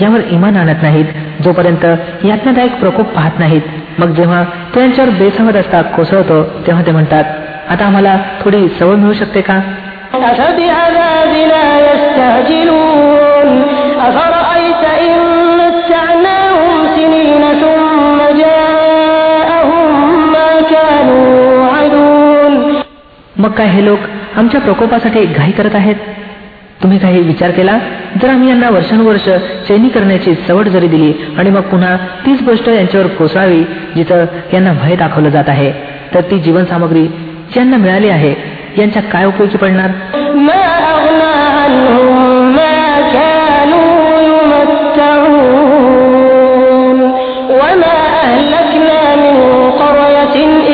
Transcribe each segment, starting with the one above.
यावर इमान आणत नाहीत. जोपर्यंत यातनादायक प्रकोप पाहत नाहीत. मग जेव्हा तो यांच्यावर बेसमत असता कोसळतो तेव्हा ते म्हणतात आता आम्हाला थोडी सवय मिळू शकते का? मग काय हे लोक आमच्या प्रकोपासाठी घाई करत आहेत? तुम्ही काही विचार केला? जर आम्ही यांना वर्षानुवर्ष चैनी करण्याची सवड जरी दिली आणि मग पुन्हा तीच गोष्ट यांच्यावर कोसळावी जिथं यांना भय दाखवलं जात आहे तर ती जीवनसामग्री ज्यांना मिळाली आहे यांच्या काय उपयोगी पडणार?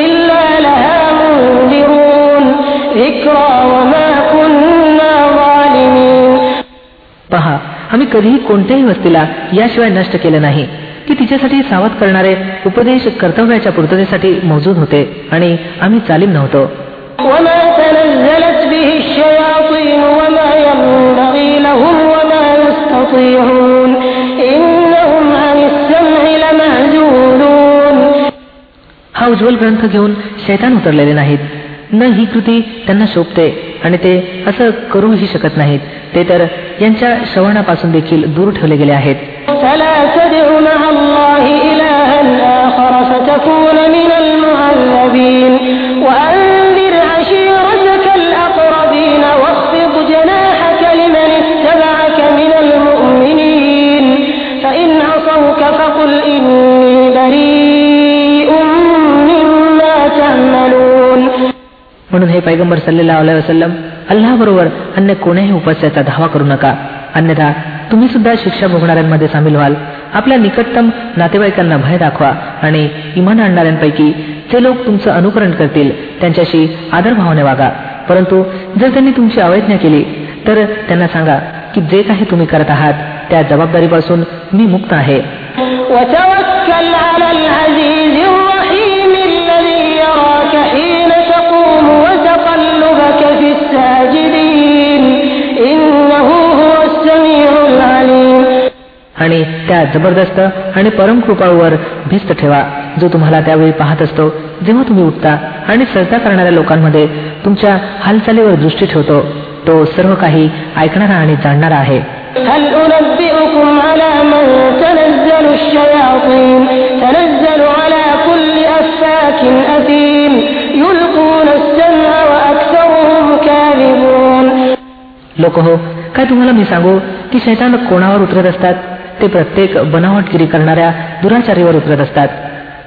إلا لها منذرون ذكرى وما كنا आम्ही कधीही कोणत्याही वस्तीला याशिवाय नष्ट केलं नाही. की तिच्यासाठी सावध करणारे उपदेश कर्तव्याच्या पूर्ततेसाठी मौजूद होते आणि आम्ही चालीम नव्हतो. हा उज्ज्वल ग्रंथ घेऊन शैतान उतरलेले नाहीत. न ही कृती त्यांना शोभते. आणि ते असं करूही शकत नाहीत. ते तर यांच्या श्रवणापासून देखील दूर ठेवले गेले आहेत. म्हणून हे पैगंबर सल्लेला वसलम अल्लाह बरोबर अन्य कोण्याही उपास्याचा धावा करू नका. अन्यथा तुम्ही सुद्धा शिक्षा भोगणाऱ्यांमध्ये सामील व्हाल. आपल्या निकटतम नातेवाईकांना भय दाखवा आणि इमान आणणाऱ्यांपैकी जे लोक तुमचं अनुकरण करतील त्यांच्याशी आदरभावाने वागा. परंतु जर त्यांनी तुमची अवैज्ञा केली तर त्यांना सांगा की जे काही तुम्ही करत आहात त्या जबाबदारीपासून मी मुक्त आहे. आणि त्या जबरदस्त आणि परम कृपाळूवर भिस्त ठेवा. जो तुम्हाला त्यावेळी पाहत असतो जेव्हा तुम्ही उठता आणि सजदा करणाऱ्या लोकांमध्ये तुमच्या हालचालीवर दृष्टी ठेवतो तो सर्व काही ऐकणारा आणि जाणणारा आहे. लोक हो. काय तुम्हाला मी सांगू? की शैतान कोणावर उतरत असतात? ते प्रत्येक बनावटगिरी करणाऱ्या दुराचारीवर उतरत असतात.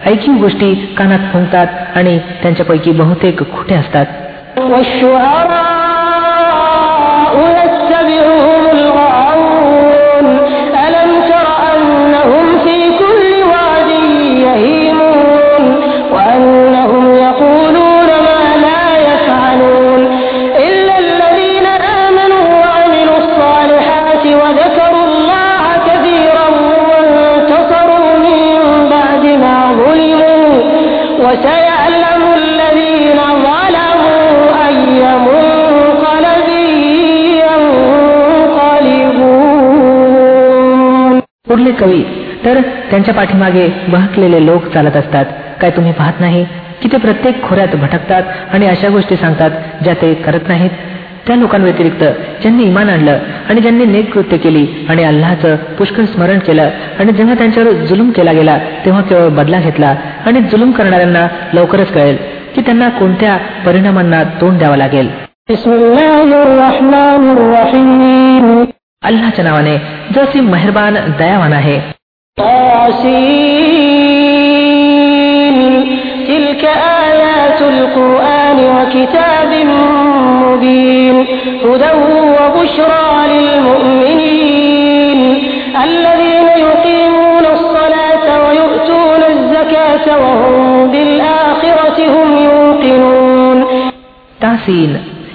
ऐकीव गोष्टी कानात फुंकतात आणि त्यांच्यापैकी बहुतेक खोटे असतात. पुढले कवी. तर त्यांच्या पाठीमागे बहकलेले लोक चालत असतात. काय तुम्ही पाहत नाही? की ते प्रत्येक खोऱ्यात भटकतात आणि अशा गोष्टी सांगतात ज्या ते करत नाहीत? त्या लोकांव्यतिरिक्त ज्यांनी इमान आणलं आणि ज्यांनी नेक कृत्य केली आणि अल्लाचं पुष्कळ स्मरण केलं आणि जेव्हा त्यांच्यावर जुलूम केला गेला तेव्हा केवळ बदला घेतला आणि जुलूम करणाऱ्यांना लवकरच कळेल की त्यांना कोणत्या परिणामांना तोंड द्यावं लागेल अल्लाच्या नावाने जसे मेहरबान दयावान आहे تلك آيات القرآن وكتاب مبين هدى وبشرى للمؤمنين الذين يقيمون الصلاة ويؤتون الزكاة وهم بالآخرة هم يوقنون तासीन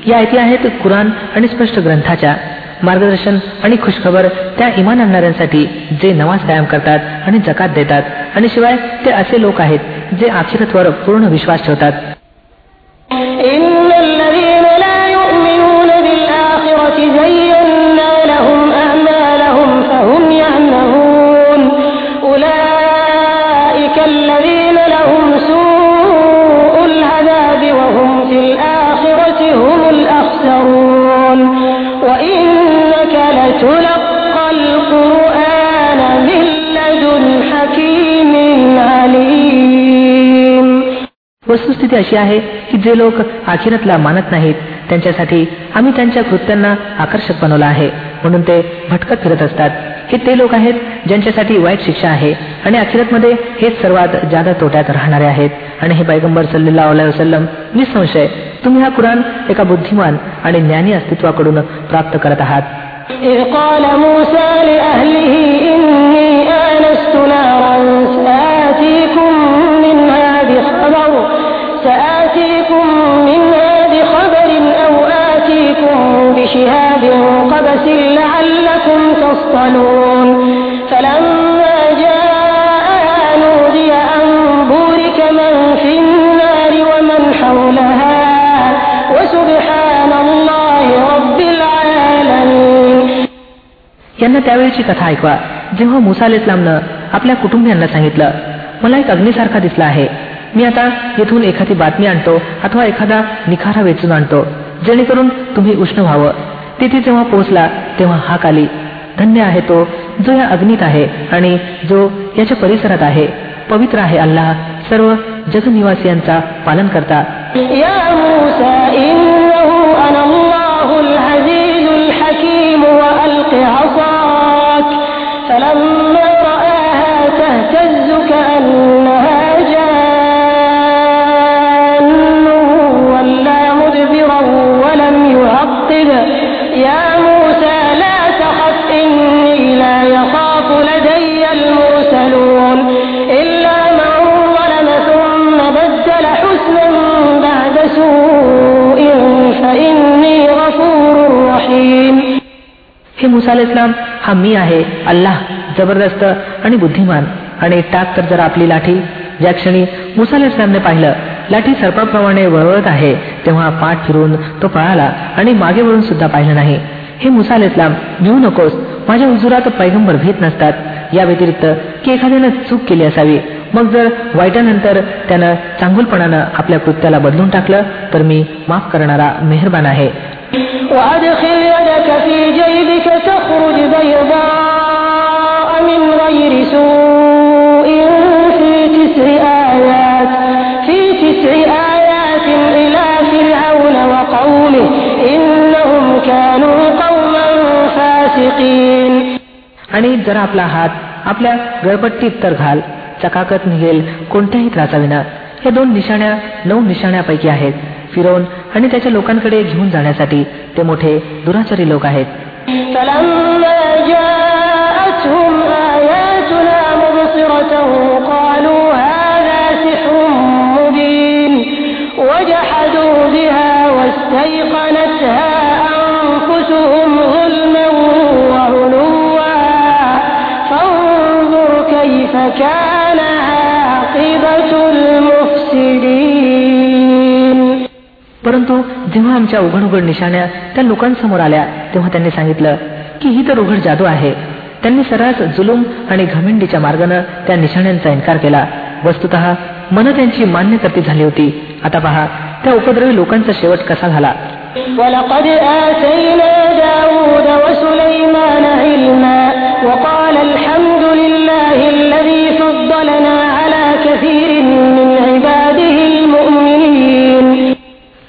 या ऐती आहेत कुराण आणि स्पष्ट ग्रंथाच्या मार्गदर्शन आणि खुशखबर त्या इमान आणणाऱ्यांसाठी जे नमाज कायम करतात आणि जकात देतात आणि शिवाय ते असे लोक आहेत जे आखिरतवर पूर्ण विश्वास ठेवतात إن الذين لا يؤمنون بالآخرة زينا لهم أعمالهم فهم أولئك الذين لهم سوء العذاب وهم في الآخرة هم الأخسرون. وإنك لتلقى القرون वस्तुस्थिती अशी आहे की जे लोक आखिरतला मानत नाहीत त्यांच्यासाठी आम्ही त्यांच्या कृत्यांना आकर्षक बनवलं आहे. म्हणून ते भटकत फिरत असतात. हे ते लोक आहेत ज्यांच्यासाठी वाईट शिक्षा आहे आणि अखिरतमध्ये हेच सर्वात जादा तोट्यात राहणारे आहेत. आणि हे पैगंबर सल्लेला वसलम निसंशय तुम्ही हा कुराण एका बुद्धिमान आणि ज्ञानी अस्तित्वाकडून प्राप्त करत आहात. यांना त्यावेळीची कथा ऐकवा. जेव्हा मुसा अल इस्लामनं आपल्या कुटुंबियांना सांगितलं मला एक अग्निसारखा दिसला आहे. मी आता येथून एखादी बातमी आणतो अथवा एखादा निखारा वेचून आणतो. जेणेकरून तुम्ही उष्ण व्हावं. तिथे जेव्हा पोहोचला तेव्हा हाक आली. धन्य आहे तो जो या अग्नीत आहे आणि जो याच्या परिसरात आहे. पवित्र आहे अल्लाह. सर्व जगनिवासियांचा पालन करता. या يعقب يا موسى لا تخف إني لا يخاف لدي المرسلون إلا من ظلم ثم بدل حسنا بعد سوء فإني غفور رحيم हे मुसा अल इस्लाम हा मी आहे अल्लाह जबरदस्त आणि बुद्धिमान आणि टाक तर जर आपली लाठी ज्या क्षणी मुसा अल इस्लामने पाहिलं लाठी सर्पाप्रमाणे वळवत आहे तेव्हा पाठ फिरून तो पळाला आणि मागे वळून सुद्धा पाहिलं नाही हे मुसा अल इस्लाम भिवू नकोस माझ्या हुजुरात पैगंबर भीत नसतात या व्यतिरिक्त की एखाद्यानं चूक केली असावी मग जर वाईटानंतर त्यानं चांगुलपणानं आपल्या कृत्याला बदलून टाकलं तर मी माफ करणारा मेहरबान आहे وأدخل يدك في جيبك تخرج بيضاء من غير سوء في تسع آيات في تسع آيات إلى فرعون وقومه إنهم كانوا قوما فاسقين आणि जरा आपला हात आपल्या गळपट्टीत तर घाल चकाकत निघेल कोणत्याही त्रासाविना हे दोन निशाण्या नऊ निशाण्यापैकी आहेत फिरवून आणि त्याच्या लोकांकडे घेऊन जाण्यासाठी ते मोठे दुराचारी लोक आहेत فلما جاءتهم آياتنا مبصرة قالوا وجحدوا بها واستيقنتها أنفسهم ظلما وعلوا فانظر كيف كان عاقبة المفسدين परंतु जेव्हा आमच्या उघड उघड निशाण्या त्या लोकांसमोर आल्या तेव्हा त्यांनी सांगितलं की ही तर उघड जादू आहे त्यांनी सर्रास जुलूम आणि घमेंडीच्या मार्गानं त्या निशाण्यांचा इन्कार केला वस्तुत मन त्यांची मान्य करती झाली होती आता पहा त्या उपद्रवी लोकांचा शेवट कसा झाला?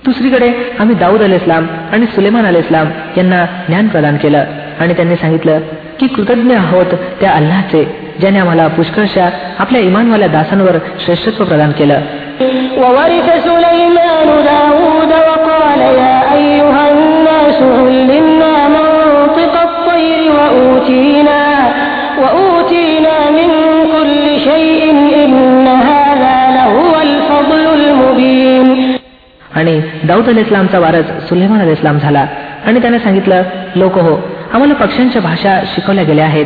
दुसरीकडे आम्ही दाऊद अल इस्लाम आणि सुलेमान अल इस्लाम यांना ज्ञान प्रदान केलं आणि त्यांनी सांगितलं की कृतज्ञ आहोत त्या अल्लाचे ज्याने आम्हाला पुष्कळशा आपल्या इमानवाल्या दासांवर श्रेष्ठत्व प्रदान केलं. وورث سليمان داود وقال يا أيها الناس علمنا منطق الطير وأوتينا, وأوتينا من كل شيء إن هذا لهو الفضل المبين आणि दाऊद अल इस्लामचा वारस सुलेमान अल इस्लाम झाला आणि त्याने सांगितलं लोक हो आम्हाला पक्ष्यांच्या भाषा शिकवल्या गेल्या आहेत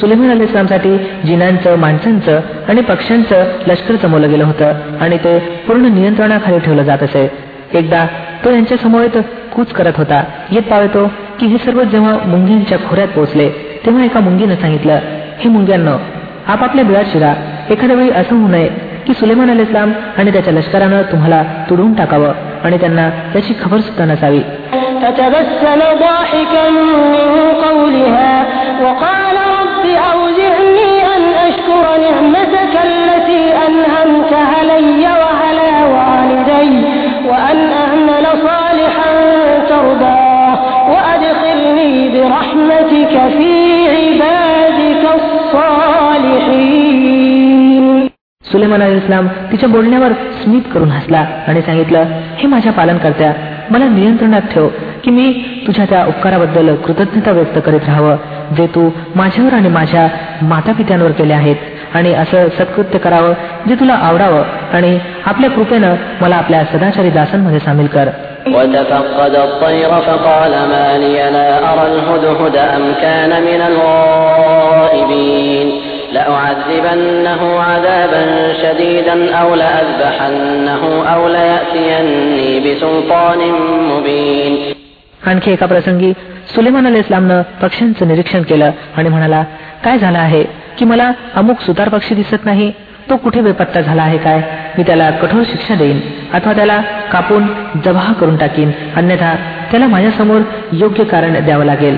सुलेमान अली इस्लामसाठी जिनांचं माणसांचं आणि पक्ष्यांचं लष्कर जमवलं गेलं होतं आणि ते पूर्ण नियंत्रणाखाली ठेवलं जात असे. एकदा तो यांच्या समोर कूच करत होता. येत पावतो की हे सर्व जेव्हा मुंगींच्या खोऱ्यात पोहोचले तेव्हा एका मुंगीनं सांगितलं हे मुंग्यांनो आपापल्या बिळात शिरा. एखाद्या वेळी असं होऊ नये की सुलेमान अल इस्लाम आणि त्याच्या लष्करानं तुम्हाला तुडवून टाकावं आणि त्यांना त्याची खबर सुद्धा नसावी. فتبسم ضاحكا من قولها وقال رب أوزعني أن أشكر نعمتك التي أنعمت علي وعلى والدي وأن أعمل صالحا ترضاه وأدخلني برحمتك في عبادك الصالحين सुलेमान अल इस्लाम तिच्या बोलण्यावर स्मित करून हसला आणि सांगितलं हे माझ्या पालन करत्या मला नियंत्रणात ठेव की मी तुझ्या त्या उपकाराबद्दल कृतज्ञता व्यक्त करीत राहावं जे तू माझ्यावर आणि माझ्या माता पित्यांवर केले आहेत आणि असं सत्कृत्य करावं जे तुला आवडावं आणि आपल्या कृपेनं मला आपल्या सदाचारी दासांमध्ये सामील कर وتفقد الطير فقال ما لي لا أرى الهدهد أم كان من الغائبين لأعذبنه عذابا شديدا أو لأذبحنه أو ليأتيني بسلطان مبين आणखी एका प्रसंगी सुलेमान अल इस्लामनं पक्ष्यांचं निरीक्षण केलं आणि म्हणाला काय झालं आहे की मला अमुक सुतार पक्षी दिसत नाही तो कुठे बेपत्ता झाला आहे काय मी त्याला कठोर शिक्षा देईन अथवा त्याला कापून जबाह करून टाकीन अन्यथा त्याला माझ्यासमोर योग्य कारण द्यावं लागेल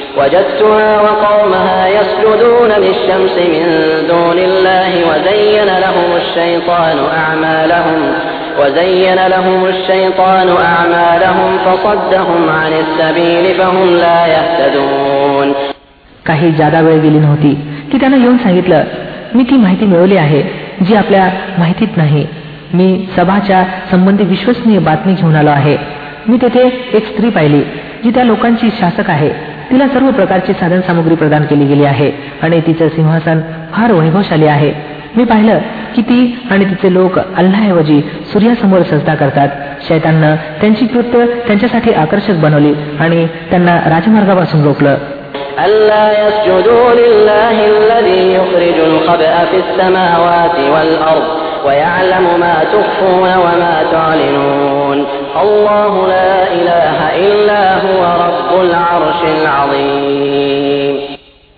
وجدتها وقومها يسجدون للشمس من دون الله وزين لهم الشيطان أعمالهم وزين لهم الشيطان أعمالهم فصدهم عن السبيل فهم لا يهتدون काही जादा वेळ गेली नव्हती की त्यानं येऊन सांगितलं मी ती माहिती मिळवली आहे जी आपल्या माहितीत नाही मी सभाच्या संबंधी विश्वसनीय बातमी घेऊन आलो आहे मी तेथे एक स्त्री पाहिली जी त्या लोकांची शासक आहे तिला सर्व प्रकारची साधन सामुग्री प्रदान केली गेली आहे आणि तिचं सिंहासन फार वैभवशाली आहे मी पाहिलं की ती आणि तिचे लोक अल्लाऐवजी सूर्यासमोर सजदा करतात शैतांना त्यांची कृत्य त्यांच्यासाठी आकर्षक बनवली आणि त्यांना राजमार्गापासून रोखलं ألا يسجدوا لله الذي يخرج الخبأ في السماوات والأرض ويعلم ما تخفون وما تعلنون الله لا إله إلا هو رب العرش العظيم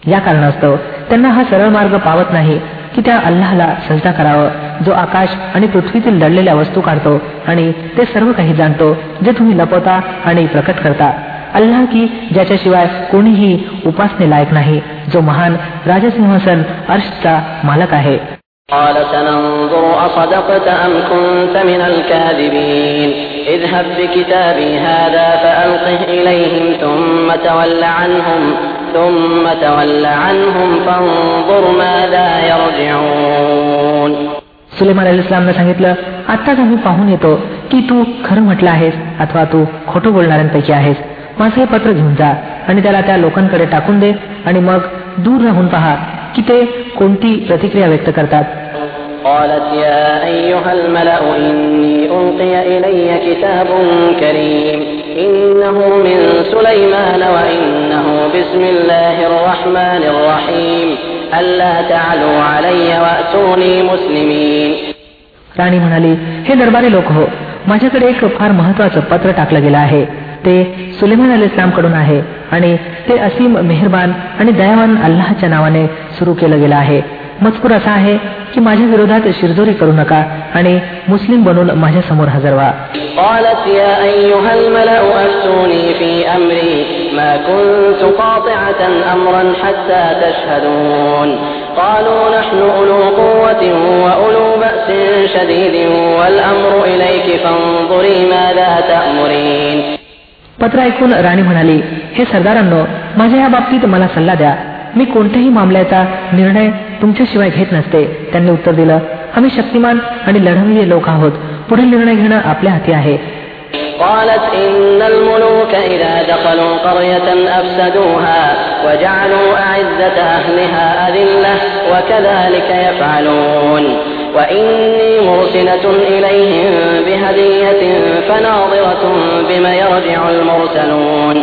या कारणास्तव त्यांना हा सरळ मार्ग पावत नाही की त्या अल्लाहला सजदा करावं जो आकाश आणि पृथ्वीतील लढलेल्या वस्तू काढतो आणि ते सर्व काही जाणतो जे तुम्ही लपवता आणि प्रकट करता अल्लाह की ज्याच्याशिवाय कोणीही उपासने लायक नाही जो महान राजसिंहासन अर्शचा मालक आहे قال سننظر أصدقت أم كنت من الكاذبين اذهب بكتابي هذا فألقه إليهم ثم تول عنهم ثم تول عنهم فانظر ماذا يرجعون सुलेमान अली इस्लामनं सांगितलं आत्ताच आम्ही पाहून येतो की तू खरं म्हटलं आहेस अथवा तू खोटं बोलणाऱ्यांपैकी आहेस माझं हे पत्र घेऊन जा आणि त्याला त्या लोकांकडे टाकून दे आणि मग दूर राहून पहा की ते कोणती प्रतिक्रिया व्यक्त करतात قالت يا أيها الملأ إني ألقي إلي كتاب كريم إنه من سليمان وإنه بسم الله الرحمن الرحيم ألا تعلوا علي وأتوني مسلمين राणी म्हणाली हे दरबारी लोक हो माझ्याकडे एक फार महत्वाचं पत्र टाकलं गेलं आहे ते सुलेमान अल इस्लामकडून आहे आणि ते असीम मेहरबान आणि दयावान अल्लाहच्या नावाने सुरू केलं गेलं आहे मजकूर असा आहे की माझ्या विरोधात शिरजोरी करू नका आणि मुस्लिम बनून माझ्या समोर हजर व्हा قالت يا أيها الملأ أفتوني في أمري ما كنت قاطعة أمرا حتى تشهدون قالوا نحن أولو قوة وأولو بأس شديد والأمر إليك فانظري ماذا تأمرين पत्र ऐकून राणी म्हणाली हे सरदारांनो माझ्या या बाबतीत मला सल्ला द्या मी कोणत्याही मामल्याचा निर्णय तुमच्याशिवाय घेत नसते त्यांनी उत्तर दिलं आम्ही शक्तिमान आणि लढवलेले लोक आहोत पुढील निर्णय घेणं आपल्या हाती आहे قالت إن الملوك جنودك إذا دخلوا قرية أفسدوها وجعلوا أعزة أهلها أذلة وكذلك يفعلون وإني مرسلة إليهم بهدية فناظرة بما يرجع المرسلون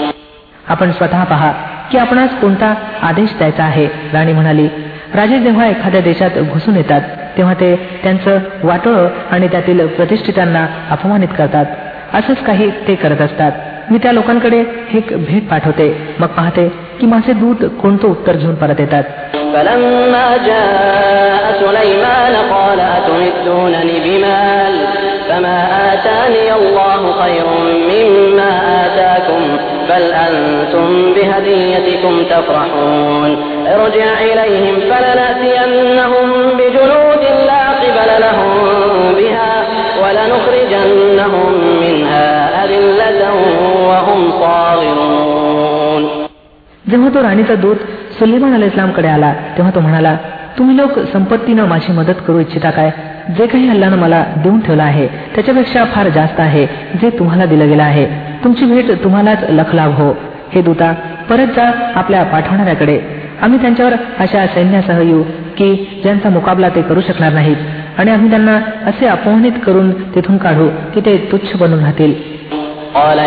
आपण स्वतः पहा की आपणास कोणता आदेश द्यायचा आहे राणी म्हणाली राजे जेव्हा एखाद्या देशात घुसून येतात तेव्हा ते त्यांचं वाटोळं आणि त्यातील प्रतिष्ठितांना अपमानित करतात असंच काही ते करत असतात मी त्या लोकांकडे एक भेट पाठवते मग पाहते की माझे दूत कोणतं उत्तर घेऊन परत येतात فلما جاء سليمان قال أتمدونني بمال فما آتاني الله خير مما آتاكم بل أنتم بهديتكم تفرحون ارجع إليهم فلنأتينهم بجنود لا قبل لهم بها ولنخرجنهم منها أذلة وهم صاغرون जेव्हा तो राणीचा दूत सुलेमान अल इस्लामकडे आला तेव्हा तो म्हणाला तुम्ही लोक संपत्तीनं माझी मदत करू इच्छिता काय जे काही अल्लानं मला देऊन ठेवलं आहे त्याच्यापेक्षा फार जास्त आहे जे तुम्हाला दिलं गेलं आहे तुमची भेट तुम्हालाच लखलाभ हो. हे दूता परत जा आपल्या पाठवणाऱ्याकडे. आम्ही त्यांच्यावर अशा सैन्यासह येऊ की ज्यांचा मुकाबला ते करू शकणार नाहीत. आणि आम्ही त्यांना असे अपमानित करून तिथून काढू की ते तुच्छ बनून राहतील. قال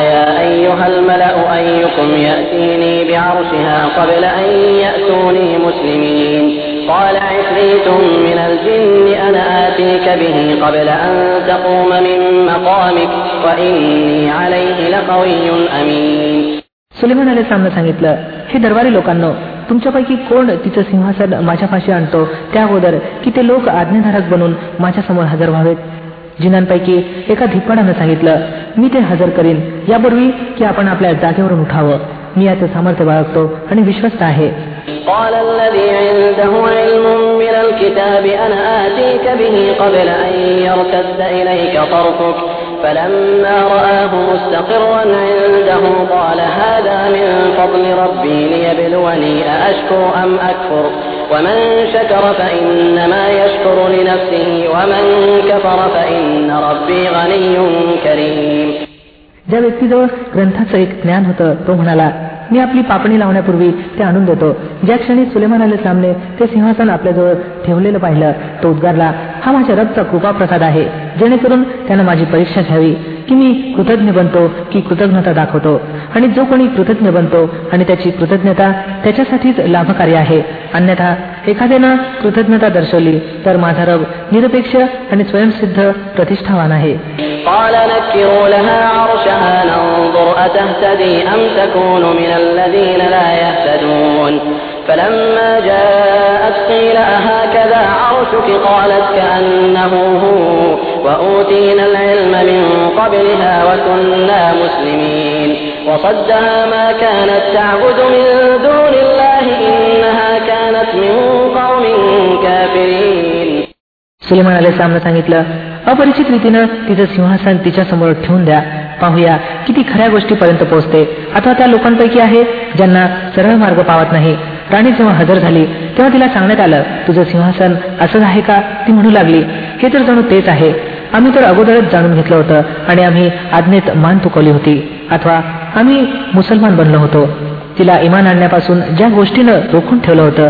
قال عفريت من الجن أنا آتيك به قبل أن تقوم من مقامك وإني عليه لقوي أمين सुलेमान अले सामने सांगितलं हे दरबारी लोकांनो तुमच्यापैकी कोण तिचं सिंहासन माझ्यापाशी आणतो त्या अगोदर की ते लोक आज्ञाधारक बनून माझ्यासमोर हजर व्हावेत जिनांपैकी एका धिप्पाडानं सांगितलं मी ते हजर करीन यापूर्वी की आपण आपल्या जागेवरून उठावं मी याचं सामर्थ्य बाळगतो आणि विश्वस्त आहे الكتاب أنا آتيك به قبل أن يرتد إليك طرفك فلما رآه مستقرا عنده قال هذا من فضل ربي ليبلوني أأشكر أم أكفر ومن شكر فإنما يشكر لنفسه ومن كفر فإن ربي غني كريم ज्या व्यक्तीजवळ ग्रंथाचं एक ज्ञान होतं तो म्हणाला मी आपली पापणी लावण्यापूर्वी ते आणून देतो. ज्या क्षणी सुलेमान अली सामने ते सिंहासन आपल्याजवळ ठेवलेलं पाहिलं. तो उद्गारला हा माझ्या रबचा कृपा प्रसाद आहे. जेणेकरून त्यानं माझी परीक्षा घ्यावी. की मी कृतज्ञ बनतो की कृतज्ञता दाखवतो. आणि जो कोणी कृतज्ञ बनतो आणि त्याची कृतज्ञता त्याच्यासाठीच लाभकारी आहे. अन्यथा एखाद्यानं कृतज्ञता दर्शवली तर माझा रब निरपेक्ष आणि स्वयंसिद्ध प्रतिष्ठावान आहे قال نكروا لها عرشها ننظر أتهتدي أم تكون من الذين لا يهتدون فلما جاءت قيل أهكذا عرشك قالت كأنه هو وأوتينا العلم من قبلها وكنا مسلمين وصدها ما كانت تعبد من دون الله सुलेमान अले सामनं सांगितलं अपरिचित रीतीनं तिचं सिंहासन तिच्या समोर ठेवून द्या. पाहूया किती खऱ्या गोष्टीपर्यंत पोहोचते. अथवा त्या लोकांपैकी आहे ज्यांना सरळ मार्ग पावत नाही. राणी जेव्हा हजर झाली तेव्हा तिला सांगण्यात आलं तुझं सिंहासन असंच आहे का? ती म्हणू लागली हे तर जणू तेच आहे. आम्ही तर अगोदरच जाणून घेतलं होतं आणि आम्ही आज्ञेत मान तुकवली होती. अथवा आम्ही मुसलमान बनलो होतो. तिला इमान आणण्यापासून ज्या गोष्टीनं रोखून ठेवलं होतं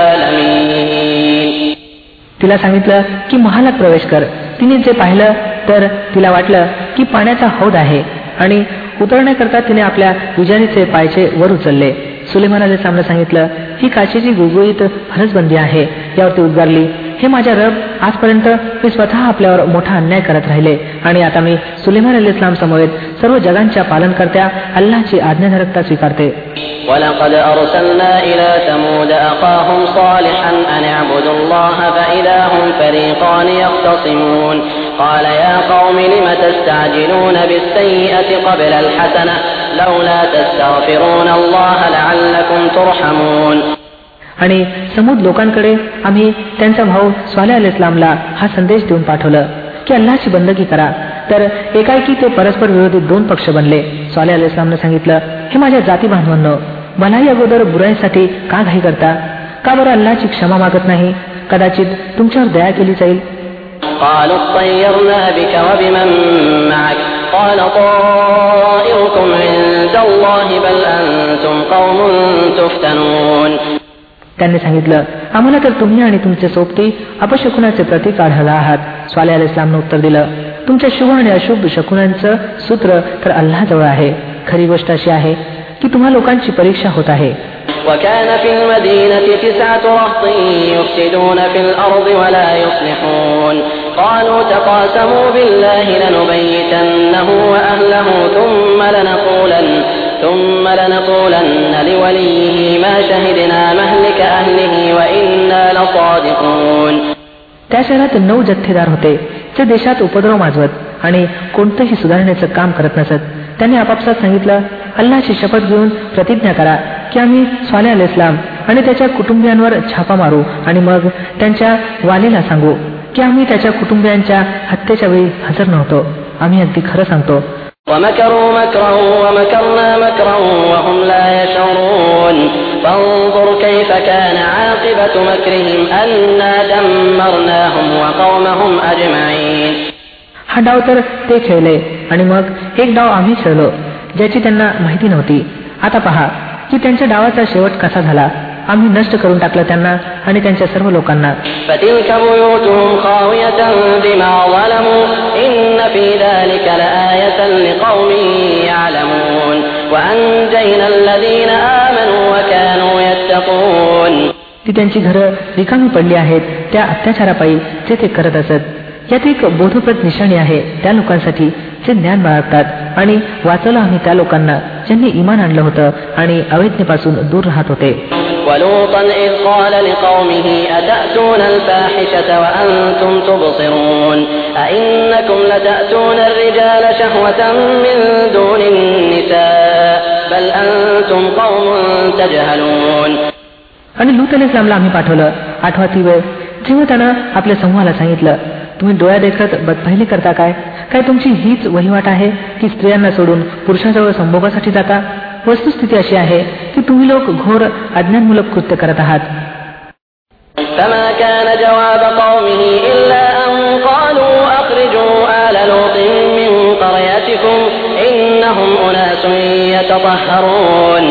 तिला सांगितलं की महालात प्रवेश कर. तिने जे पाहिलं तर तिला वाटलं की पाण्याचा हौद आहे आणि उतरण्याकरता तिने आपल्या विजारीचे पायचे वर उचलले. सुलेमानाने सामनं सांगितलं ही काचेची गुळगुळीत फरसबंदी आहे यावरती उद्गारली. हे माझ्या रब आजपर्यंत मी स्वतः आपल्यावर मोठा अन्याय करत राहिले आणि आता मी सुलेमान अली इस्लाम समवेत सर्व जगांच्या पालनकर्त्या अल्लाची आज्ञाधारकता स्वीकारते ولقد أرسلنا إلى ثمود أخاهم صالحا أن اعبدوا الله فإذا هم فريقان يختصمون قال يا قوم لم تستعجلون بالسيئة قبل الحسنة لولا تستغفرون الله لعلكم ترحمون आणि समूद लोकांकडे आम्ही त्यांचा भाऊ स्वाले अल इस्लामला हा संदेश देऊन पाठवलं की अल्लाची बंदगी करा. तर एकाएकी ते परस्पर विरोधी दोन पक्ष बनले. स्वाले अल इस्लामनं सांगितलं हे माझ्या जाती बांधवांनो मलाही अगोदर बुराईसाठी का घाई करता? का बरं अल्लाची क्षमा मागत नाही? कदाचित तुमच्यावर दया केली जाईल? त्यांनी सांगितलं आम्हाला तर तुम्ही आणि तुमचे सोबती अपशकुनाचे प्रतीक आढळला आहात स्वाले अल इस्लामनं उत्तर दिलं तुमच्या शुभ आणि अशुभ शकुनांचं सूत्र तर अल्लाजवळ आहे खरी गोष्ट अशी आहे की तुम्हा लोकांची परीक्षा होत आहे وكان في المدينة تسعة رهط يفسدون في الأرض ولا يصلحون قالوا تقاسموا بالله لنبيتنه وأهله ثم لنقولن ثم لنقولن لوليه ما شهدنا مهلك أهله وإنا لصادقون त्या शहरात नऊ जथ्थेदार होते जे देशात उपद्रव माजवत आणि कोणतंही सुधारण्याचं काम करत नसत त्यांनी आपापसात सांगितलं अल्लाची शपथ घेऊन प्रतिज्ञा करा की आम्ही स्वाले अल इस्लाम आणि त्याच्या कुटुंबियांवर छापा मारू आणि मग त्यांच्या वालेला सांगू की आम्ही त्याच्या कुटुंबियांच्या हत्येच्या वेळी हजर नव्हतो आम्ही अगदी खरं सांगतो ومكروا مكرا ومكرنا مكرا وهم لا يشعرون فانظر كيف كان عاقبة مكرهم أنا دمرناهم وقومهم أجمعين हा डाव तर ते खेळले आणि मग एक डाव आम्ही खेळलो ज्याची त्यांना माहिती नव्हती आता पहा की त्यांच्या डावाचा शेवट कसा झाला आम्ही नष्ट करून टाकलं त्यांना आणि त्यांच्या सर्व लोकांना. ती त्यांची घरं रिकामी पडली आहेत त्या अत्याचारापायी जे ते करत असत. यात एक बोधप्रद निशाणी आहे त्या लोकांसाठी जे ज्ञान बाळगतात. आणि वाचवलं आम्ही त्या लोकांना ज्यांनी इमान आणलं होतं आणि अवैधपासून दूर राहत होते. ولوطا إذ قال لقومه أتأتون الفاحشة وأنتم تبصرون أئنكم لتأتون الرجال شهوة من دون النساء بل أنتم قوم تجهلون आणि लूत अली इस्लामला आम्ही पाठवलं आठवा ती वेळ जेव्हा त्यानं आपल्या समूहाला सांगितलं तुम्ही डोळ्या देखत बदपाहिली करता काय काय तुमची हीच वहिवाट आहे की स्त्रियांना सोडून पुरुषाजवळ संभोगासाठी जाता वस्तुस्थिती अशी आहे की तुम्ही लोक घोर अज्ञानमूलक कृत्य करत आहात فما كان جواب قومه إلا أن قالوا أخرجوا آل لوط من قريتكم إنهم أناس يتطهرون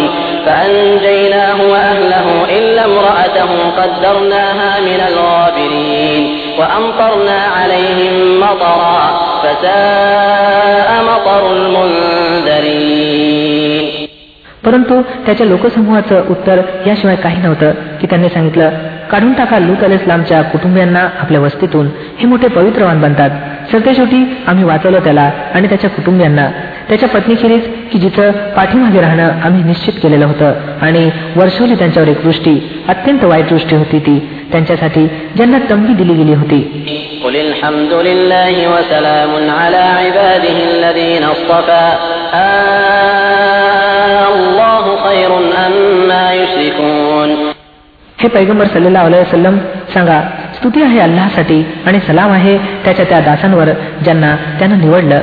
فأنجيناه وأهله إلا امرأته قدرناها من الغابرين وأمطرنا عليهم مطرا فساء परंतु त्याच्या लोकसमूहाचं उत्तर याशिवाय काही नव्हतं की त्यांनी सांगितलं काढून टाका लूत अल इस्लामच्या कुटुंबियांना आपल्या वस्तीतून. हे मोठे पवित्रवान बनतात. सरतेशेवटी आम्ही वाचवलं त्याला आणि त्याच्या कुटुंबियांना. त्याच्या पत्नीखेरीज की जिथं पाठीमागे राहणं आम्ही निश्चित केलेलं होतं आणि वर्षवली त्यांच्यावर एक दृष्टी अत्यंत वाईट दृष्टी होती ती. त्यांच्यासाठी ज्यांना तंबी दिली गेली होती. हे पैगंबर सल्लेला वसलम सांगा स्तुती आहे अल्लासाठी आणि सलाम आहे त्याच्या त्या दासांवर ज्यांना त्यानं निवडलं.